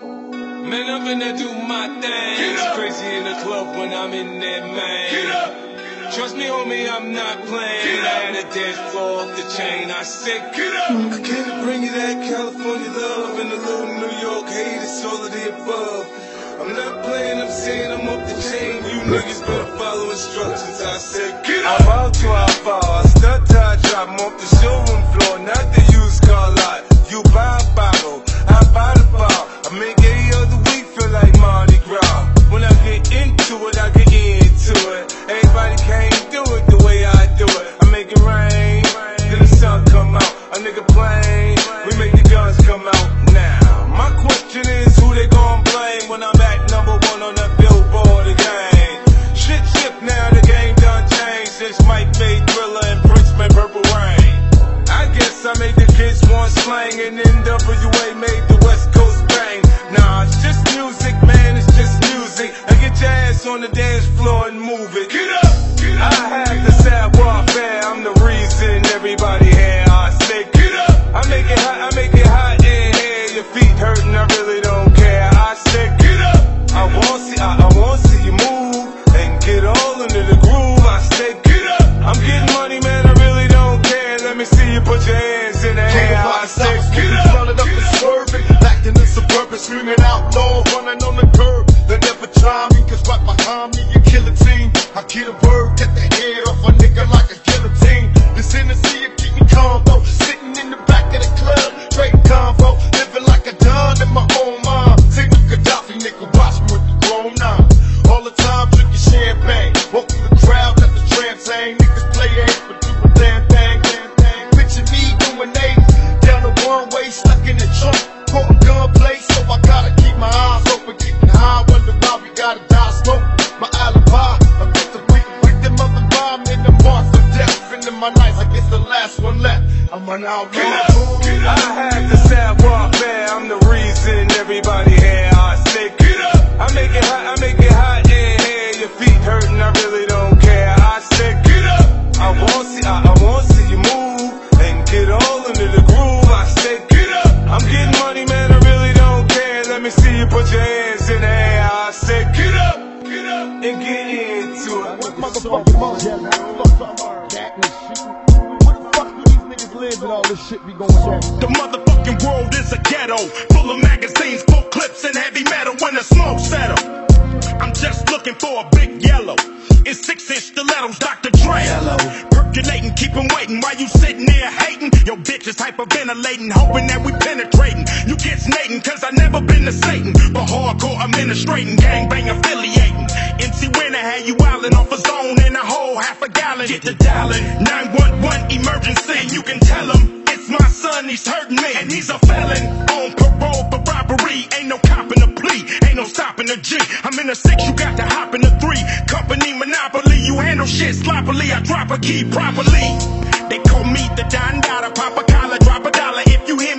Man, I'm finna do my thing. It's crazy in the club when I'm in there, man. Get up. Trust me, homie, I'm not playing. Up. Man, the dance floor off the chain. I said, Get up. I came to bring you that California love and a little New York hate. It's all of the above. I'm not playing, I'm saying I'm off the chain. You niggas better follow instructions. I said, Get up. I bow to I fall. I till I drop. I'm off the showroom floor, not the used car lot. You buy into it, I get into it. Everybody can't do it the way I do it. I make it rain, then the sun come out. A nigga plain, we make the guns come out now. My question is who they gon' blame when I'm at number one on the billboard again? Shit shift now, the game done changed since Mike made Thriller and Prince made Purple Rain. I guess I made the kids want slang and NWA made the West Coast bang. Nah, it's just music, man, it's just music. Ass on the dance floor and move it. Get up. Get I up. have the sad warfare, I'm the reason everybody hyperventilating, hoping that we penetrating. You get snating, cause I never been to Satan. But hardcore administrating, gangbang affiliating. MC Winner had you wildin' off a zone and a whole half a gallon. Get the dialing, 911 emergency. And you can tell him it's my son, he's hurting me. And he's a felon on parole for robbery. Ain't no copping a plea, ain't no stopping a G. I'm in a six, you got to hop in a three. Company monopoly, you handle shit sloppily. I drop a key properly. They call me the Don Dada, pop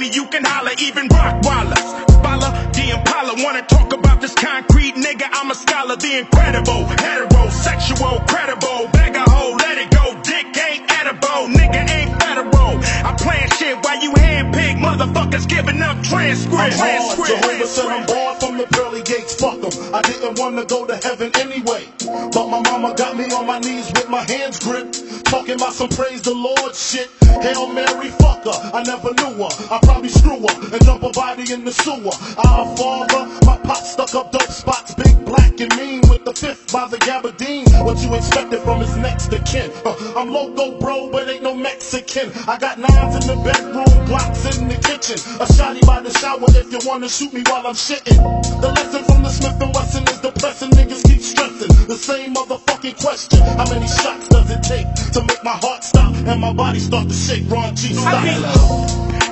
me, you can holler, even Rottweiler. Bala, the Impala, wanna talk about this concrete nigga. I'm a scholar, the incredible, heterosexual, credible. Bag a hoe, let it go. Dick ain't edible, nigga ain't federal. I plan shit while you handpick motherfuckers giving up transcripts. I'm hard. Jehovah said I'm born from the pearly gates. fuck Fuck 'em. I didn't want to go to heaven anyway. But my mama got me on my knees with my hands gripped. Talking about some praise the Lord shit. Hail Mary, fuck her. I never knew her. I probably screw her and dump her body in the sewer. Our father, my pop stuck up dope spots. Big black and mean with the fifth by the gabardine. What you expected from his next of kin. Uh, I'm loco, bro, but ain't no Mexican. I got nines in the bedroom, Glocks in the kitchen. A shotty by the shower if you wanna shoot me while I'm shitting. The lesson from the Smith and Wesson is depressing. Niggas keep stressing the same motherfucking question. How many shots does it take to make my heart stop and my body start to shake? Ron G, stop.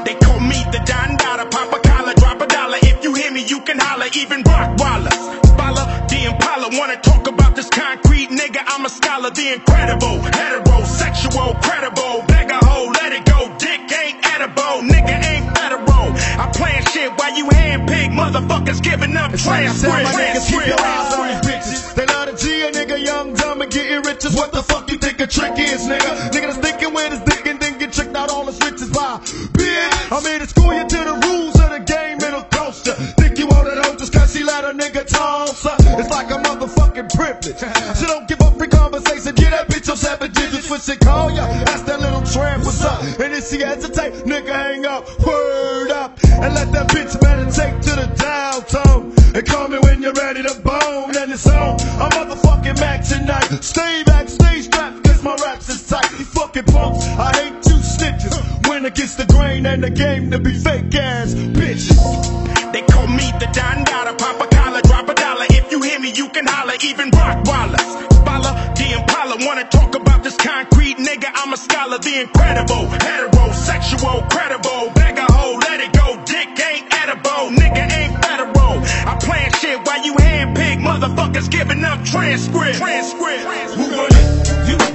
They call me the Don Dada, pop a collar, drop a dollar. If you hear me, you can holler, even Rottweiler. Bala, the Impala, wanna talk about this concrete nigga. I'm a scholar, the incredible, heterosexual, credible. Beg a hoe, let it go. Dick ain't edible, nigga ain't federal. I plan shit while you handpick motherfuckers giving up transcripts. niggas keep your eyes on these bitches. They love the G, a nigga young, dumb, and getting riches. What the fuck you think think trick is, nigga. Nigga that's thinking with his dick and then get tricked out all his riches by bitch. I made it school you to the rules of the game, it'll cost ya. Think you want it on just cause she let a nigga toss her. It's like a motherfucking privilege. She don't give up free conversation, get that bitch on seven digits when she call ya. Ask that little tramp what's up. And if she hesitate, nigga hang up, word up. And let that bitch meditate to the downtown. And call me when you're ready to bone and it's on. I'm motherfucking Mac tonight. Stay back, stay strapped. My raps is tight. You fucking punks. I hate two snitches. When against the grain and the game to be fake ass bitches. They call me the Don Dada, pop a collar, drop a dollar. If you hear me, you can holler, even Rottweiler. Bala, the Impala, wanna talk about this concrete nigga, I'm a scholar, the incredible, heterosexual, credible, beg a hoe, let it go, dick ain't edible, nigga ain't federal. I plan shit while you handpick, motherfuckers giving up transcript. Transcript. Who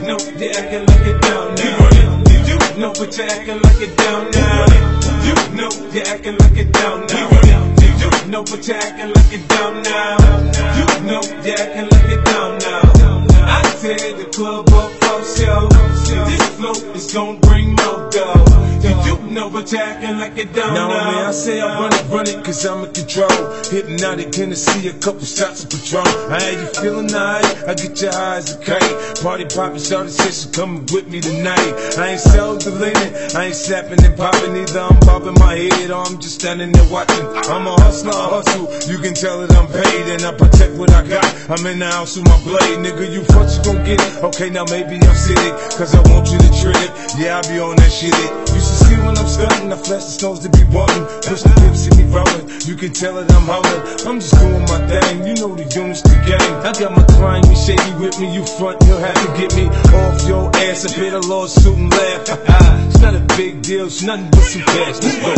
it? You acting like it down now. You? Know but you acting like it down now. You know you acting like it down now. You? Know but you acting like it down now. You know you acting like it down now. I tear the club up for show. This flow is gon' bring more dough. You but like it down now. Man, I say I run it, run it, cause I'm in control. Hypnotiq Hennessy, a couple shots of Patron. I had you feeling nice, I get your eyes a kite. Party poppin', said she coming with me tonight. I ain't the linen, I ain't snapping and popping either. I'm bobbing my head or I'm just standing there watching. I'm a hustler, hustle. You can tell that I'm paid and I protect what I got. I'm in the house with my blade, nigga. You front, you gon' get it. Okay, now maybe I'm silly, cause I want you to trip. Yeah, I be on that shit. You should see when I'm stunting, I flash the stones to be wanting. Push the lips, see me rolling. You can tell that I'm holding. I'm just doing my thing. You know the units, the game. I got my client, me shady with me. You front, you'll have to get me off your ass. A bit of lawsuit and laugh. it's not a big deal, it's nothing but some cash. Let's go.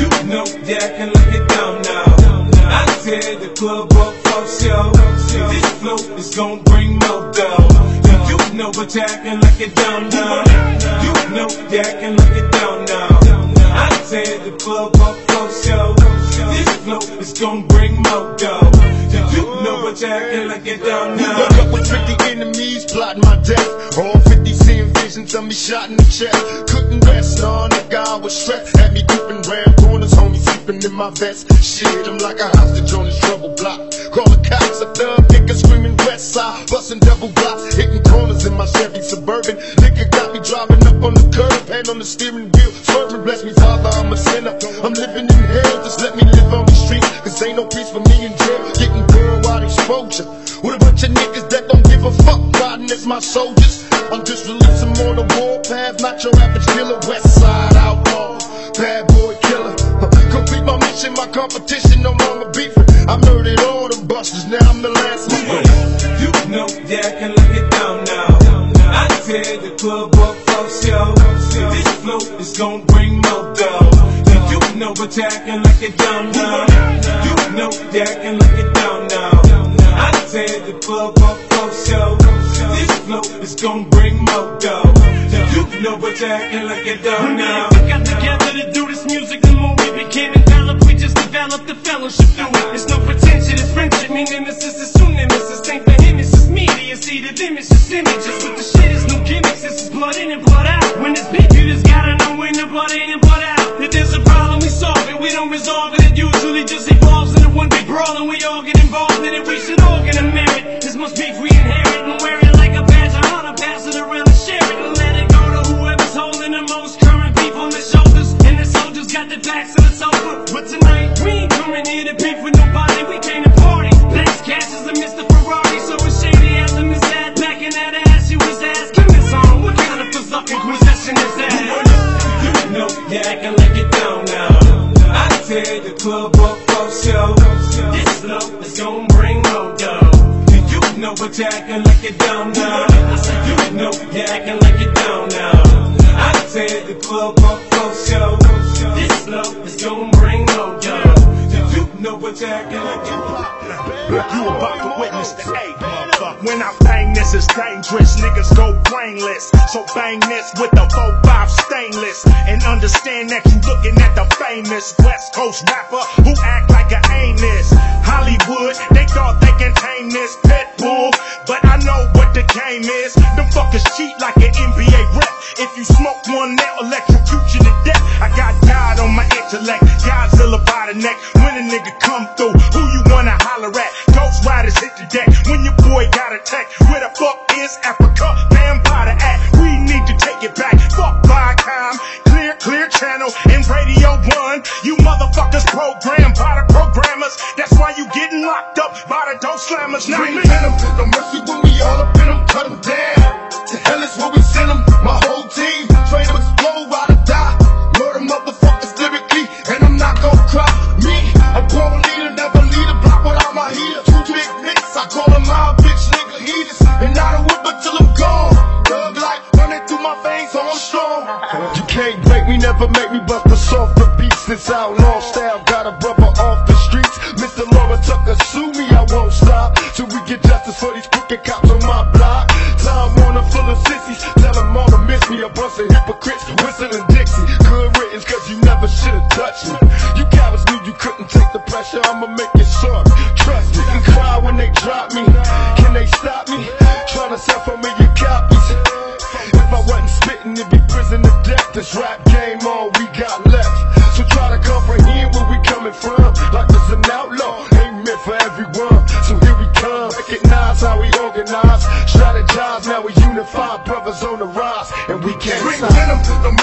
You know you acting like it down now. I tear the club up for show. This flow is gon' bring more dough. You know but you acting like it down now. You know you acting like it down now. I tear the club up for show. This flow is gon' bring more dough. You know but you acting like it down now. Woke up with 50 enemies plotting my death. All 50 seeing visions of me shot in the chest. Couldn't rest, no nigga, I was stressed. Had me creeping round corners, homie in my vest. Shit, I'm like a hostage on this trouble block. Call the cops, a thug nigga screaming west side. Busting double blocks, hitting corners in my Chevy Suburban. Nigga got me driving up on the curb, hand on the steering wheel. Swerving, bless me, father, I'm a sinner. I'm living in hell, just let me live on the streets. Cause ain't no peace for me in jail. Getting worldwide exposure. With a bunch of niggas that don't give a fuck, riding as my soldiers. I'm just releasing on the warpath, not your average killer. West side outlaw, bad boy killer. Complete my mission, my competition, no longer beefing. I murdered all them busters, now I'm the last one. You know you acting like it down now. I tear the club up for show. This flow is gon' bring more dough. You know but you acting like it down now. You know you acting like it down now. I tear the club up for show. This flow is gon' bring more dough. You know but you acting like it down now. Developed the fellowship through bring more dough. You know but you acting like it. You about to witness the eight. When I bang this, it's dangerous. Niggas go brainless. So bang this with the 4-5 stainless. And understand that you looking at the famous West Coast rapper who act like an aimless. Hollywood, they thought they can tame this pit bull. But I know what the game is. Them fuckers cheat like an NBA rep. If you smoke one, they'll electrocute you to death. I got God on my intellect. Godzilla by the neck. When a nigga come through, who you wanna holler at? Ghost riders hit the deck. When your boy got attacked. Where the fuck is Africa? Vampire at. We need to take it back. Fuck Viacom, clear, clear channel, and Radio 1. You motherfuckers programmed by the programmers. That's why you getting locked up by the dope slammers. Now Bring me. venom, no mercy when we all up in them, cut them down. To hell is where we send them, my whole team. Train to explode, You can't break me, never make me bust the softer beats. This outlaw style got a brother off the streets. Mr. Delores Tucker, sue me, I won't stop. Till we get justice for these crooked cops on my block. Time Warner full of sissies, tell them all to miss me. A bunch of hypocrites, whistling Dixie. Good riddance, cause you never should've touched me. Bring stop.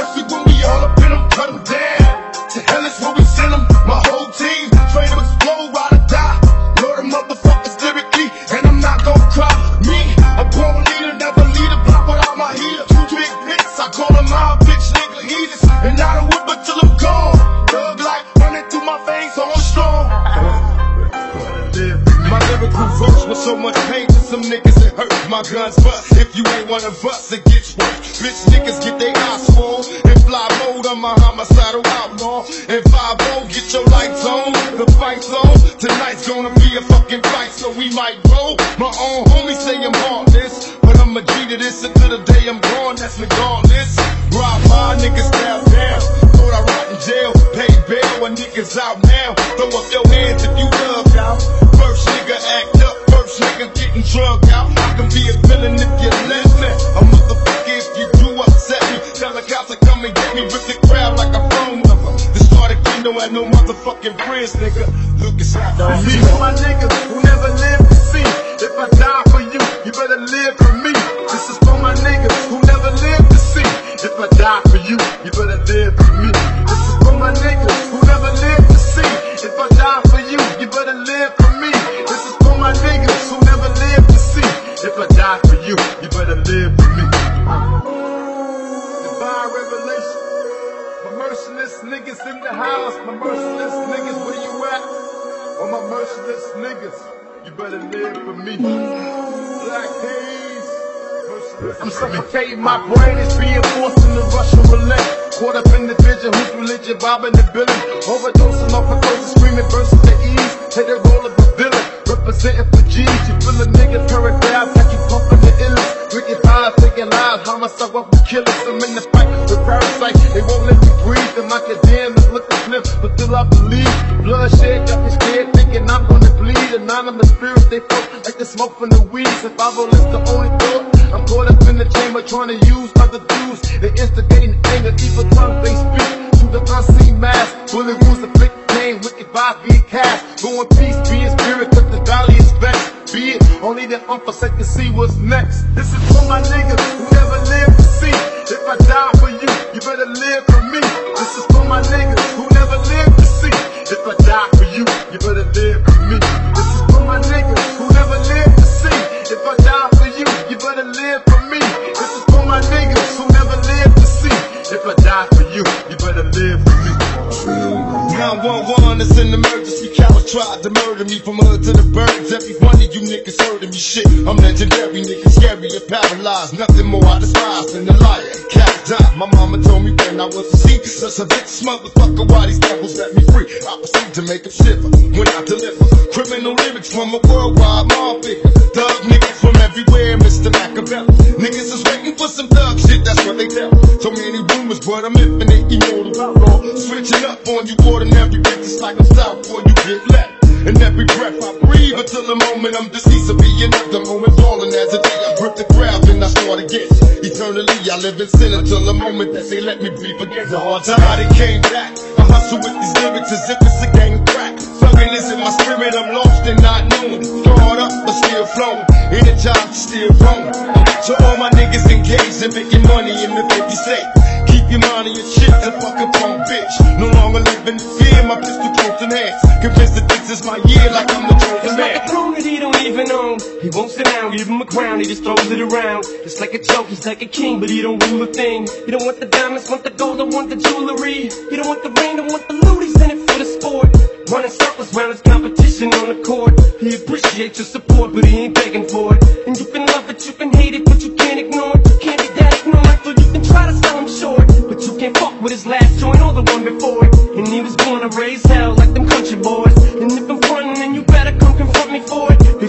If you ain't one of us, it gets worse. Bitch niggas get their eyes swole. In fly mode, I'm a homicidal outlaw. In 5 get your lights on. The fight's on. Tonight's gonna be a fucking fight, so we might roll. My own homies say I'm heartless. But I'm a G to this until the day I'm gone, that's regardless. Rob my niggas down down. Thought I rot in jail, pay bail when niggas out now. Throw up your hands if you love out. First nigga act up, first nigga getting drugged out. I can be a villain if you me. A motherfucker if you do upset me. Tell the cops to come and get me, rip the crowd like a phone number. The start again, don't have no motherfucking friends, nigga. Look, it's out. See for my niggas who never lived to see. If I die for you, you better live for me. This is for my niggas who never lived to see. If I die for you, you better live for me. This is for my niggas who never lived to see. If I die for you, you better live for me. This my niggas who never lived to see. If I die for you, you better live for me. Divine revelation. My merciless niggas in the house. My merciless niggas, where you at? All my merciless niggas, you better live for me. Black merciless I'm suffocating my brain, is being forced in the Russian roulette. Caught up in the vision, who's religion, bobbing the billing. Overdosing off of clothes, screaming verses to ease. Take the role of a villain, representing for G's. You feel a nigga paragraph, like you pumping the illest. Wicked vibes, thinking lies, homicide, what we kill us. I'm in the fight with parasites, they won't let me breathe. The macadamias look slim, but still I believe. Bloodshed got me scared, thinking I'm gonna bleed. Anonymous spirits, they float like the smoke from the weed. Survival is the only thought. I'm caught up in the chamber trying to use other dudes. They instigating anger, evil tongues they speak the unseen mass. Bullet wounds afflict pain, wicked vibes being cast. Go in peace, be in spirit, cause the valley is vexed. Be it, only the unforsake can see what's next. This is for my niggas who never lived to see. If I die for you, you better live for me. This is for my niggas who never lived to see. If I die for you, you better live for me. This is for my niggas who never lived to see. If I die for you, you better live for me. This is for my niggas who never lived to see. If I die better live. 911, it's an emergency. Cowards tried to murder me from hood to the birds. Every one of you niggas heard of me. Shit, I'm legendary, nigga, scary and paralyzed. Nothing more I despise than a liar. Cat died. My mama told me when I was a seed. Such a bitch motherfucker, why these devils let me free? I proceed to make them shiver when I deliver criminal lyrics from a worldwide mob figure. Thug niggas from everywhere, Mr. Makaveli. Niggas is waiting for some thug shit, that's what they tell. So many rumors, but I'm infinite, immortal outlaw. Switching up on you ordinary bitches like I'm south you get left. And every breath I breathe until the moment I'm deceased of being at the moment falling as a day. I grip the craft and I start again. Eternally, I live in sin until the moment that they let me breathe again. The hard time I came back. I hustle with these lyrics as if it's a gang crack. Thugging is in my spirit, I'm lost and not known. Thrown up, but still flowing. Energized, still growing. To all my niggas engaged in making money in the 50 state. Keep your mind on your shit and fuck up on bitch. No longer living in fear, my pistol close in hands. Convinced that this is my year like I'm the chosen It's man. like a that he don't even own. He won't sit down, give him a crown, he just throws it around. It's like a joke, he's like a king, but he don't rule a thing. He don't want the diamonds, want the gold, don't want the jewelry. He don't want the ring, don't want the loot, he's in it for the sport. Running circles round his competition on the court. He appreciates your support, but he ain't begging for it. And you can love it, you can hate it, but you can't ignore it. Can't fuck with his last joint or the one before it. And he was born to raise hell like them country boys.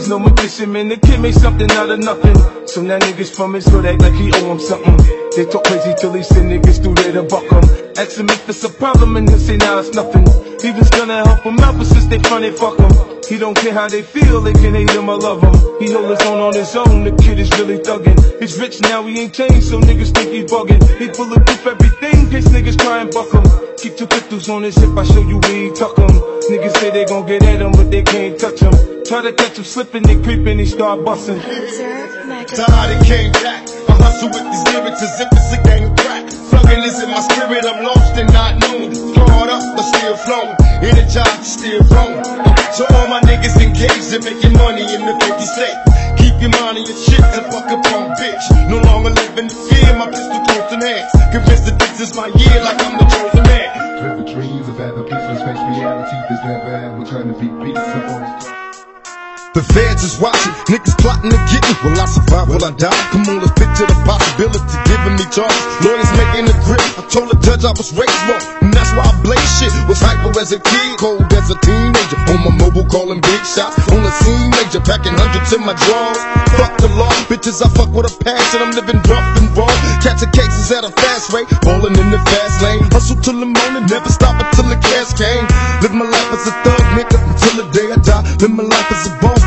He's no magician, man. The kid made something out of nothing. So now niggas from his hood act like he owe him something. They talk crazy till he send niggas through there to buck him. Ask him if it's a problem and he'll say now it's nothing. He was gonna help him out, but since they fronted, fuck him. He don't care how they feel, they can hate him or love him. He hold his own on his own, the kid is really thuggin'. He's rich now, he ain't changed, so niggas think he buggin'. He bulletproof everything, case niggas try and buck him. Keep two pistols on his hip, I show you where he tuck him. Niggas say they gon' get at him, but they can't touch him. Try to catch him slipping, they creeping, he start bustin'. Observe magazine. Tired came back. I hustle with these lyrics as if it's a gang crack. Thugging is in my spirit, I'm lost and not known. Thrown up, but still flowing. Energized, still growing. To all my niggas engaged in making money in the 50 state. Keep your mind on your shit and fuck up on bitch. No longer living in fear, my pistol close in hands. Convinced that this is my year like I'm The feds is watching, niggas plotting to get me. Will I survive? Will I die? Come on, let's picture the possibility giving me charges. Lawyers making a grip. I told the judge I was raised wrong, and that's why I blaze shit. Was hyper as a kid, cold as a teenager. On my mobile, calling big shots. On the scene, major, packing hundreds in my drawers. Fuck the law, bitches. I fuck with a passion. I'm living rough and raw. Catching cases at a fast rate, balling in the fast lane. Hustle till the morning, never stop until the cash came. Live my life as a thug nigga until the day I die. Live my life as a boss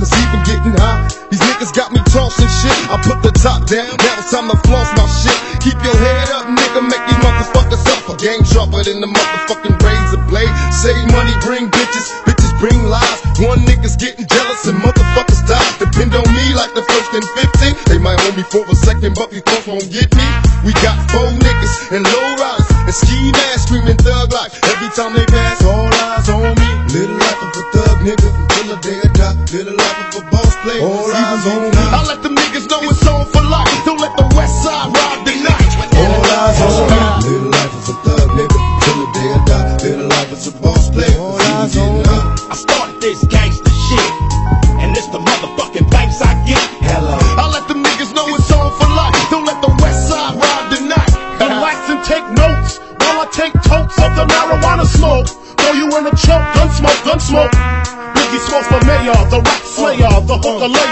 cause even getting high. These niggas got me tossing shit. I put the top down, now it's time to floss my shit. Keep your head up, nigga, make these motherfuckers suffer. Game sharper than the motherfucking razor blade. Save money, bring bitches, bitches bring lies. One nigga's getting jealous and motherfuckers die. Depend on me like the first and 15. They might hold me for a second, but these folks won't get me. We got four niggas and low riders and ski masks screaming thug life. Every time they pass, all eyes on me. Little life of a thug nigga until the day I die. Little life of a boss player. All eyes on. I let them niggas know it's on for life. Don't let the west side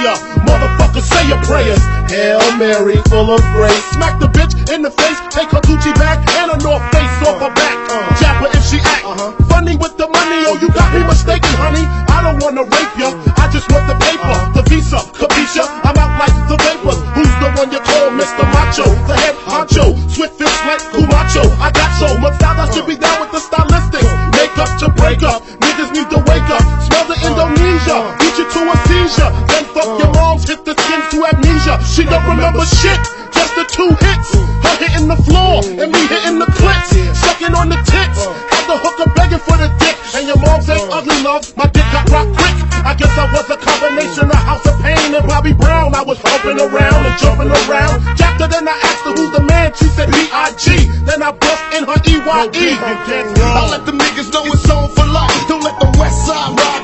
hooker. Motherfucker, say your prayers. Hail Mary, full of grace. Smack the bitch in the face, take her Gucci bag and a North Face off her back. Uh-huh. Jab her if she act uh-huh. funny with the money. Oh, you got me mistaken, honey. I don't wanna rape ya. I just want the paper, uh-huh. the visa, capisha. I'm out like the vapors. Who's the one you call Mr. Macho? The head honcho, swift fish like Camacho. I got so much style, I should be down with the stylistics. Make up to break up, niggas need to wake up. Smell the Indonesia, beat you to a seizure. Amnesia. She don't remember shit, just the two hits. Her hitting the floor, and me hitting the clips. Sucking on the tits, had the hooker begging for the dick. And your mom's ain't ugly, love, my dick got rock quick. I guess I was a combination of House of Pain and Bobby Brown. I was humping around and jumping around. Jacked her, then I asked her who's the man. She said B.I.G. Then I bust in her E.Y.E. I let the niggas know it's on for life. Don't let the west side ride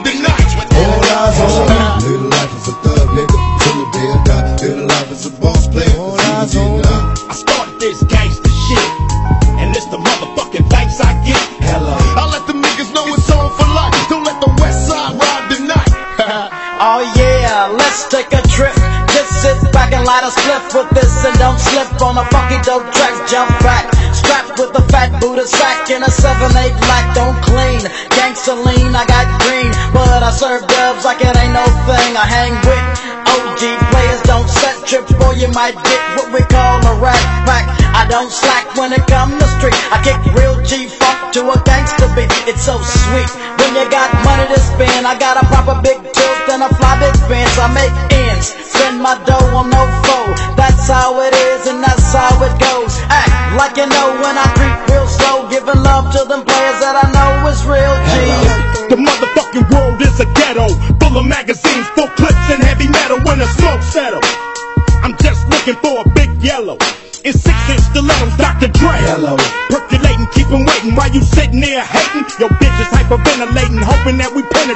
light a slip with this and don't slip on a funky dope track. Jump back, strapped with a fat Buddha sack in a 7-8 black. Don't clean, gangster lean, I got green, but I serve dubs like it ain't no thing. I hang with OG players, don't set trips, boy you might get what we call a rat pack. I don't slack when it come to street. I kick real G-funk to a gangster beat. It's so sweet when you got money to spend. I got a proper big tilt and a fly big fence. I make ends, spend my dough, on no foe. That's how it is and that's how it goes. Act like you know when I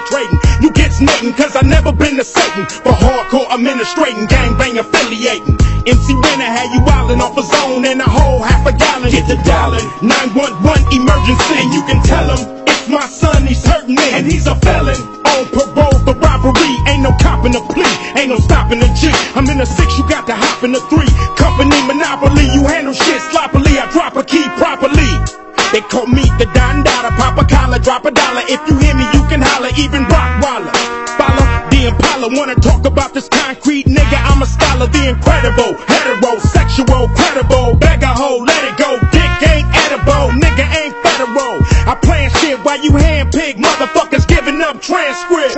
penetrating. You get nothing, cause I never been to Satan. But hardcore administrating, gangbang affiliating. MC Renner had you wildin' off a zone and a whole half a gallon. Get the dialing, 911 emergency. And you can tell him, it's my son, he's hurting me. And he's a felon, on parole for robbery. Ain't no copping the plea, ain't no stopping G. I'm in a six, you got to hop in the three. Company monopoly, you handle shit sloppily. I drop a key properly. They call me the Don Dada, pop a collar, drop a dollar. If you hear me, you even Rottweiler. Follow the Impala, wanna talk about this concrete nigga. I'm a scholar, the incredible, heterosexual, credible. Beg a hoe, let it go. Dick ain't edible, nigga ain't federal. I plan shit while you handpick motherfuckers giving up transcripts.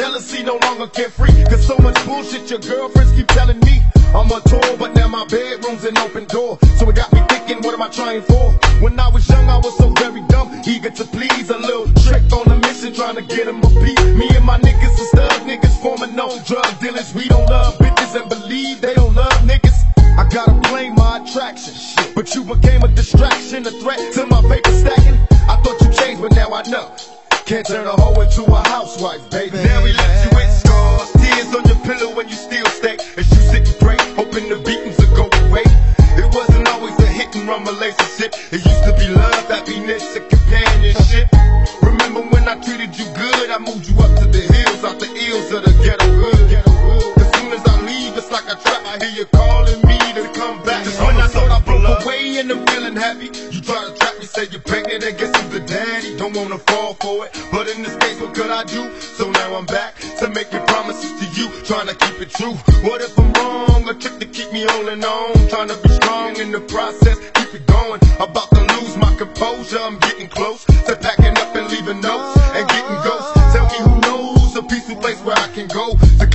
Jealousy no longer carefree. Cause so much bullshit your girlfriends keep telling me. I'm on tour, but now my bedroom's an open door. So it got me thinking, what am I trying for? When I was young, I was so very dumb. Eager to please, a little trick on a mission, trying to get him a beat. Me and my niggas is thug niggas forming known drug dealers. We don't love bitches and believe they don't love niggas. I gotta blame my attraction. But you became a distraction, a threat to my paper stacking. I thought you changed, but now I know. Can't turn a hoe into housewife, baby. Now we getting close to packing up and leaving notes and getting ghosts. Tell me who knows a peaceful place where I can go to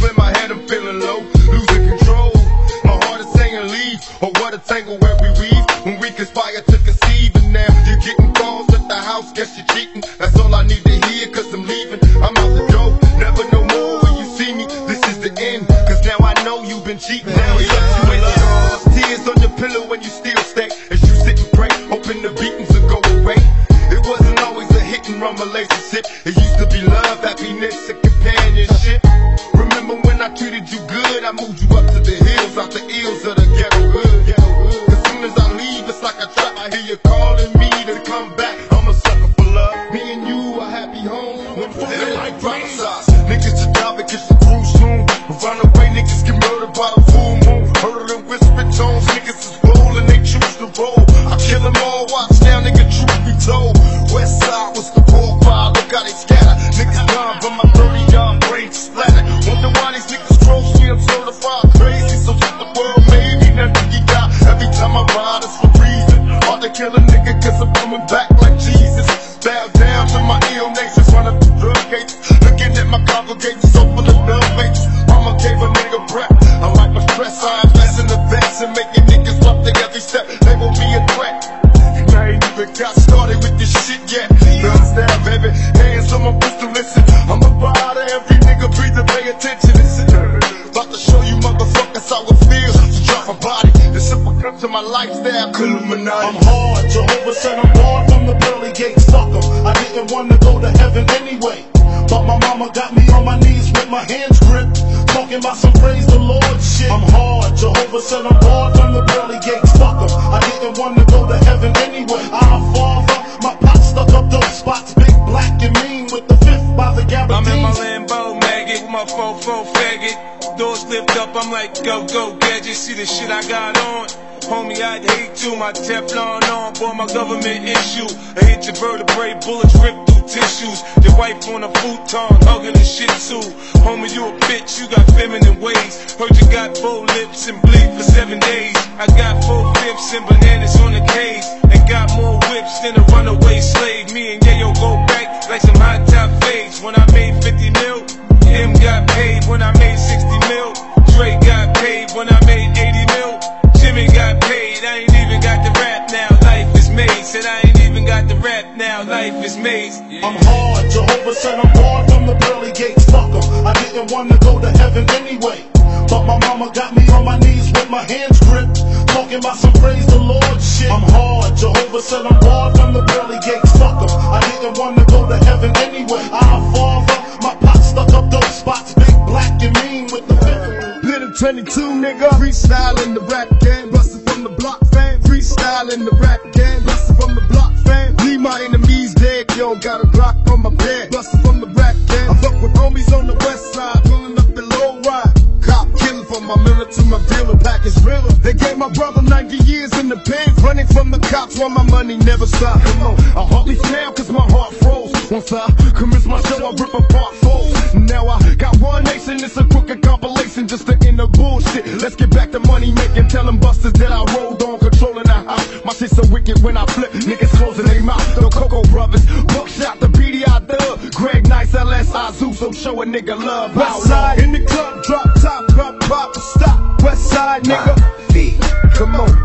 kill a nigga, cause I'm coming back like Jesus. Bow down to my ill nations, running through drug gates. Looking at my congregation, so full of love faces. Mama gave a nigga prep. I like my stress, I I'm born from the pearly gates, fuck. I didn't want to go to heaven anyway. Our father, my pot stuck up those spots, big black and mean with the fifth by the I'm in my. Lambo maggot with my fofo faggot. Doors lift up, I'm like, go, go, gadget. See the shit I got on. Homie, I'd hate to. My Teflon on, boy, my government issue. I hit your vertebrae, bullets rip through tissues. Your wife on a futon, hugging the shit too. Homie, you a bitch, you got feminine ways. Heard you got four lips and bleed for seven days. I got four fifths and bananas on the cage. And got more whips than a runaway slave. Me and Yayo go back like some hot top fades. When I made 50 mil, Em got paid when I made 60 mil. Dre got paid when I made 80 the rap now. Life is made. I'm hard, Jehovah said I'm born from the pearly gates, fuck 'em. I didn't want to go to heaven anyway. But my mama got me on my knees with my hands gripped. Talking about some praise the Lord shit. I'm hard, Jehovah said I'm born from the pearly gates, Fuck fuck 'em. I didn't want to go to heaven anyway. Our father, my pot stuck up those spots, big black and mean with the fifth. Little 22 nigga, freestyle in the rap game, bustin' from the block fam. Freestyle in the rap game, bustin' from the block fam. Leave my enemies dead, don't got a block on my bed, bustin' from the rap game. I fuck with homies on the west side, pulling up the low ride. Cop killing from my mirror to my dealer, package realer. They gave my brother 90 years in the pen, running from the cops while my money never stopped. Come on, I hardly smile cause my heart froze. Once I commence my show, I rip apart foes. Now I got one nation, it's a crooked compilation just to end the bullshit. Let's get back to money making, tell them busters that I flip, niggas closing their mouth. The Coco Brothers, Buckshot, the BDI Dub, Greg Nice, LSI Zoo, so show a nigga love. West side in the club, drop top, pop, pop, stop. West side, nigga. feet. Come on,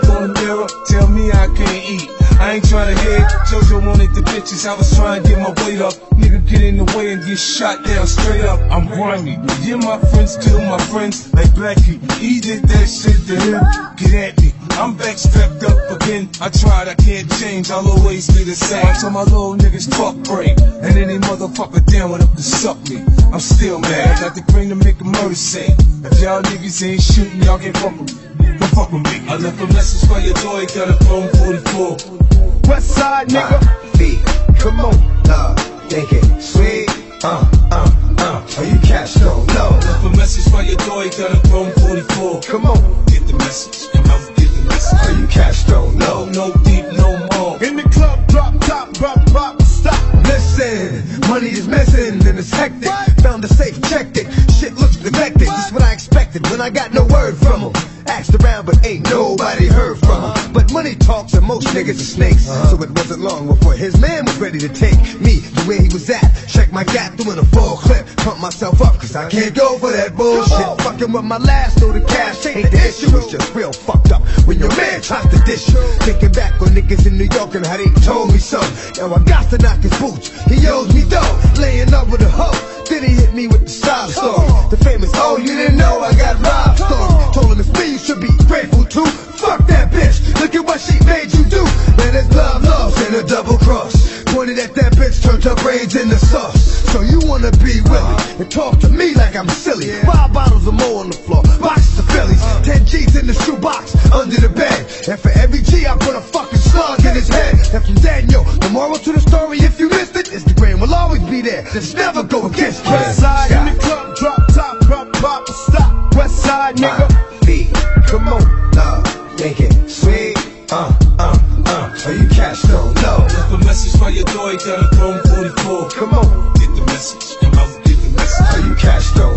on the mirror. Tell me I can't eat. I ain't trying to hit. Jojo wanted the bitches, I was trying to get my weight up. Nigga get in the way and get shot down straight up. I'm grimy. Yeah, my friends kill my friends like Blackie. He did that shit to him. Get at me. I'm back strapped up again. I tried, I can't change. I'll always be the same. So my little niggas talk break. And any motherfucker down with up to suck me. I'm still mad. I Got the green to make a murder scene. If y'all niggas ain't shooting, y'all can't fuck with me. Don't fuck with me. I left a message for your boy, got a phone 44. West side, nigga. feet. Come on, love, make it sweet. Uh, uh, uh. Are you cash? No, no. Left a message for your boy, got a phone 44. Come on, Get the message, come out, get the message. are you cash? No, no. no deep, no more. Money is missing and it's hectic. Found the safe, checked it. Shit looks neglected. Just what I expected when I got no word from him. Asked around, but ain't nobody heard from him. But money talks and most niggas are snakes. So it wasn't long before his man was ready to take me to where he was at. Check my gap, doing a full clip. Pump myself up, cause I can't go for that bullshit. Fucking with my last, so the cash ain't the issue. It's just real fucked up when your man tries to dish you. Thinking back on niggas in New York and how they told me so. Now I got to knock his boots. He owes me dough, laying up with a hoe. Then he hit me with the sob story. The famous, oh, you didn't know I got robbed story. Told him me, you should be grateful too. Fuck that bitch, look at what she made you do. Man, it's love, love, and a double cross. Pointed at that bitch, turned her brains into sauce. So you wanna be with me and talk to me like I'm silly. Five bottles of Moët on the floor, boxes of Phillies, ten G's in the shoebox, under the bed. And for every G, I put a fucking slug in his head. And from Daniel, the moral to the story, if you missed it, Instagram will always be there. Just never go against West side in the club, drop top, pop, pop, stop. West side, nigga. feet. Come on, love, make it sweet. Uh, uh, uh. Are you cash? No, no. Message for your got a phone 44. Come on, Get the message, come out, get the message. are you cash? No,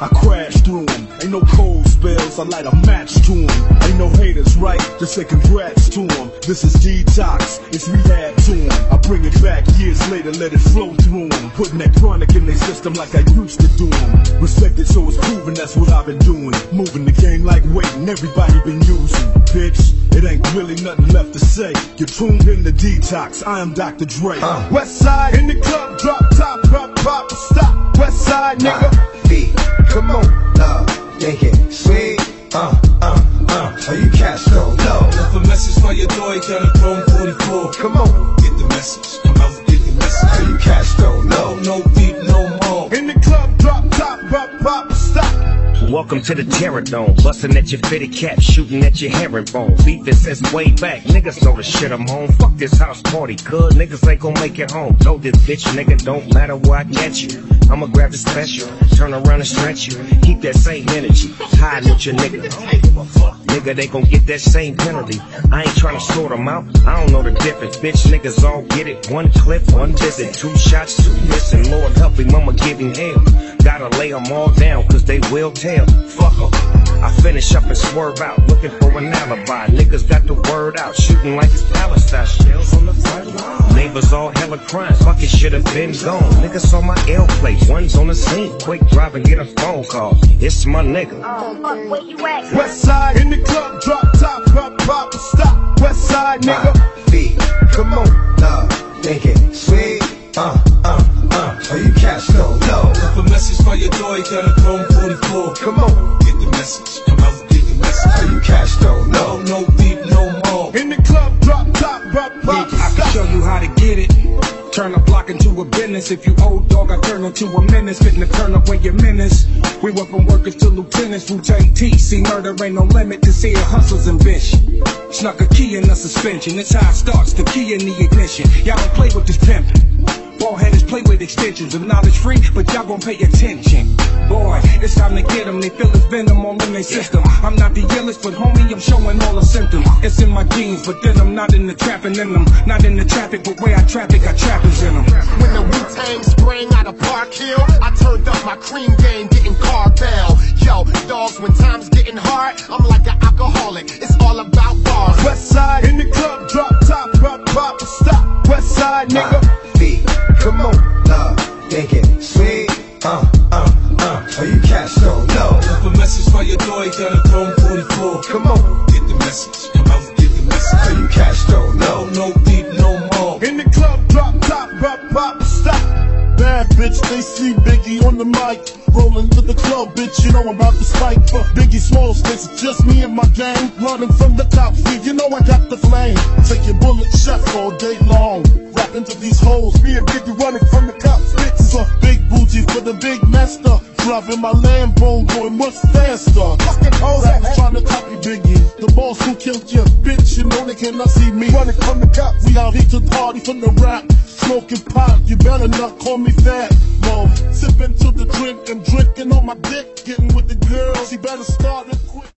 I crash through them. Ain't no cold spells, I light a match to them. Ain't no haters, right? Just say congrats to them. This is detox, it's rehab to them. I bring it back years later, let it flow through them. Putting that chronic in their system like I used to do them. Respected, so it's proven that's what I've been doing. Moving the game like weight, and everybody been using. Bitch, it ain't really nothing left to say. You're tuned in to detox, I am Dr. Dre. Uh. West side in the club, drop top, pop, pop, stop. West side, nigga. Come on, love, make it sweet. Uh, uh, uh. Are you cash though? No. Left a message for your door, you got a chrome 44. Come on, Get the message, come out get the message. are you cash Welcome to the Terror Dome. Busting at your fitted cap, shooting at your herringbone. Beef Beefing since way back. Niggas know the shit I'm home. Fuck this house party, cuz niggas ain't gon' make it home. Know this bitch, nigga, don't matter where I catch you. I'ma grab the special, turn around and stretch you. Keep that same energy, hiding with your nigga. I don't give a fuck. Nigga, they gon' get that same penalty. I ain't tryna sort them out. I don't know the difference. Bitch, niggas all get it. One clip, one visit. Two shots, two missing. Lord help him, I'ma give him hell. Gotta lay them all down, cause they will tell. Fuck Fuck 'em. I finish up and swerve out, looking for an alibi. Niggas got the word out, shooting like it's Palestine. Shells on the front line. Neighbors all hella crying, fuck it should've been gone. Niggas saw my L plate, one's on the scene. Quick drive and get a phone call. It's my nigga. West side in the club, drop top, pop, pop, stop. West side, nigga. Beat, come on, love, make it sweet. Uh, uh, uh. Are you cash though? No. Left a message for your door, you got a chrome 44. Come on, Get the message, come out get the message. are you cash though? No, No. no beat, no more. In the club, drop top, pop, pop, I can show you how to get it. Turn a block into a business. If you old dog, I turn into a menace. Fitting to turn up when you menace. We went from workers to lieutenants. Wu Tang T. See, murder ain't no limit to see hustles and bitch. Snuck a key in the suspension. It's how it starts. The key in the ignition. Y'all don't play with this pimp. Ball headers play with extensions of knowledge free, but y'all gon' pay attention. Boy, it's time to get them. They feel this venom all in their system. I'm not the illest, but homie, I'm showing all the symptoms. It's in my genes, but then I'm not in the trapping in them. Not in the traffic, but where I traffic, I trappers in them. When the Wu-Tang sprang out of Park Hill, I turned up my cream game, getting cartel. Yo, dogs, when times getting hard, I'm like an alcoholic. It's all about bars. West side in the club, drop top, pop, pop, stop. West side, nigga. Uh, Beat, come on, love, make it sweet. Uh, uh, uh. Are you cash though? No. Left a message for your door, you got a chrome 44. Come on, Get the message, come out get the message. are you cash though? No, No. no beat, no more. In the club, drop top, pop, pop, stop. Bad bitch, they see Biggie on the mic. Rolling to the club, bitch, you know I'm about to spike. For Biggie Smalls, this just me and my gang. Running from the top feed, you know I got the flame. Taking bullet shots all day long. Rapping to these hoes, me and Biggie running from the cops. Bitches a big booty for the big master. Driving my Lambo, going much faster. Fucking hoes, trying to copy Biggie. The boss who killed your bitch, you know they cannot see me. Running from the cops, we out here to party from the rap. Smoking pot, you better not call me fat. Mom, sipping to the drink and drinking on my dick. Getting with the girls, he better start it quick.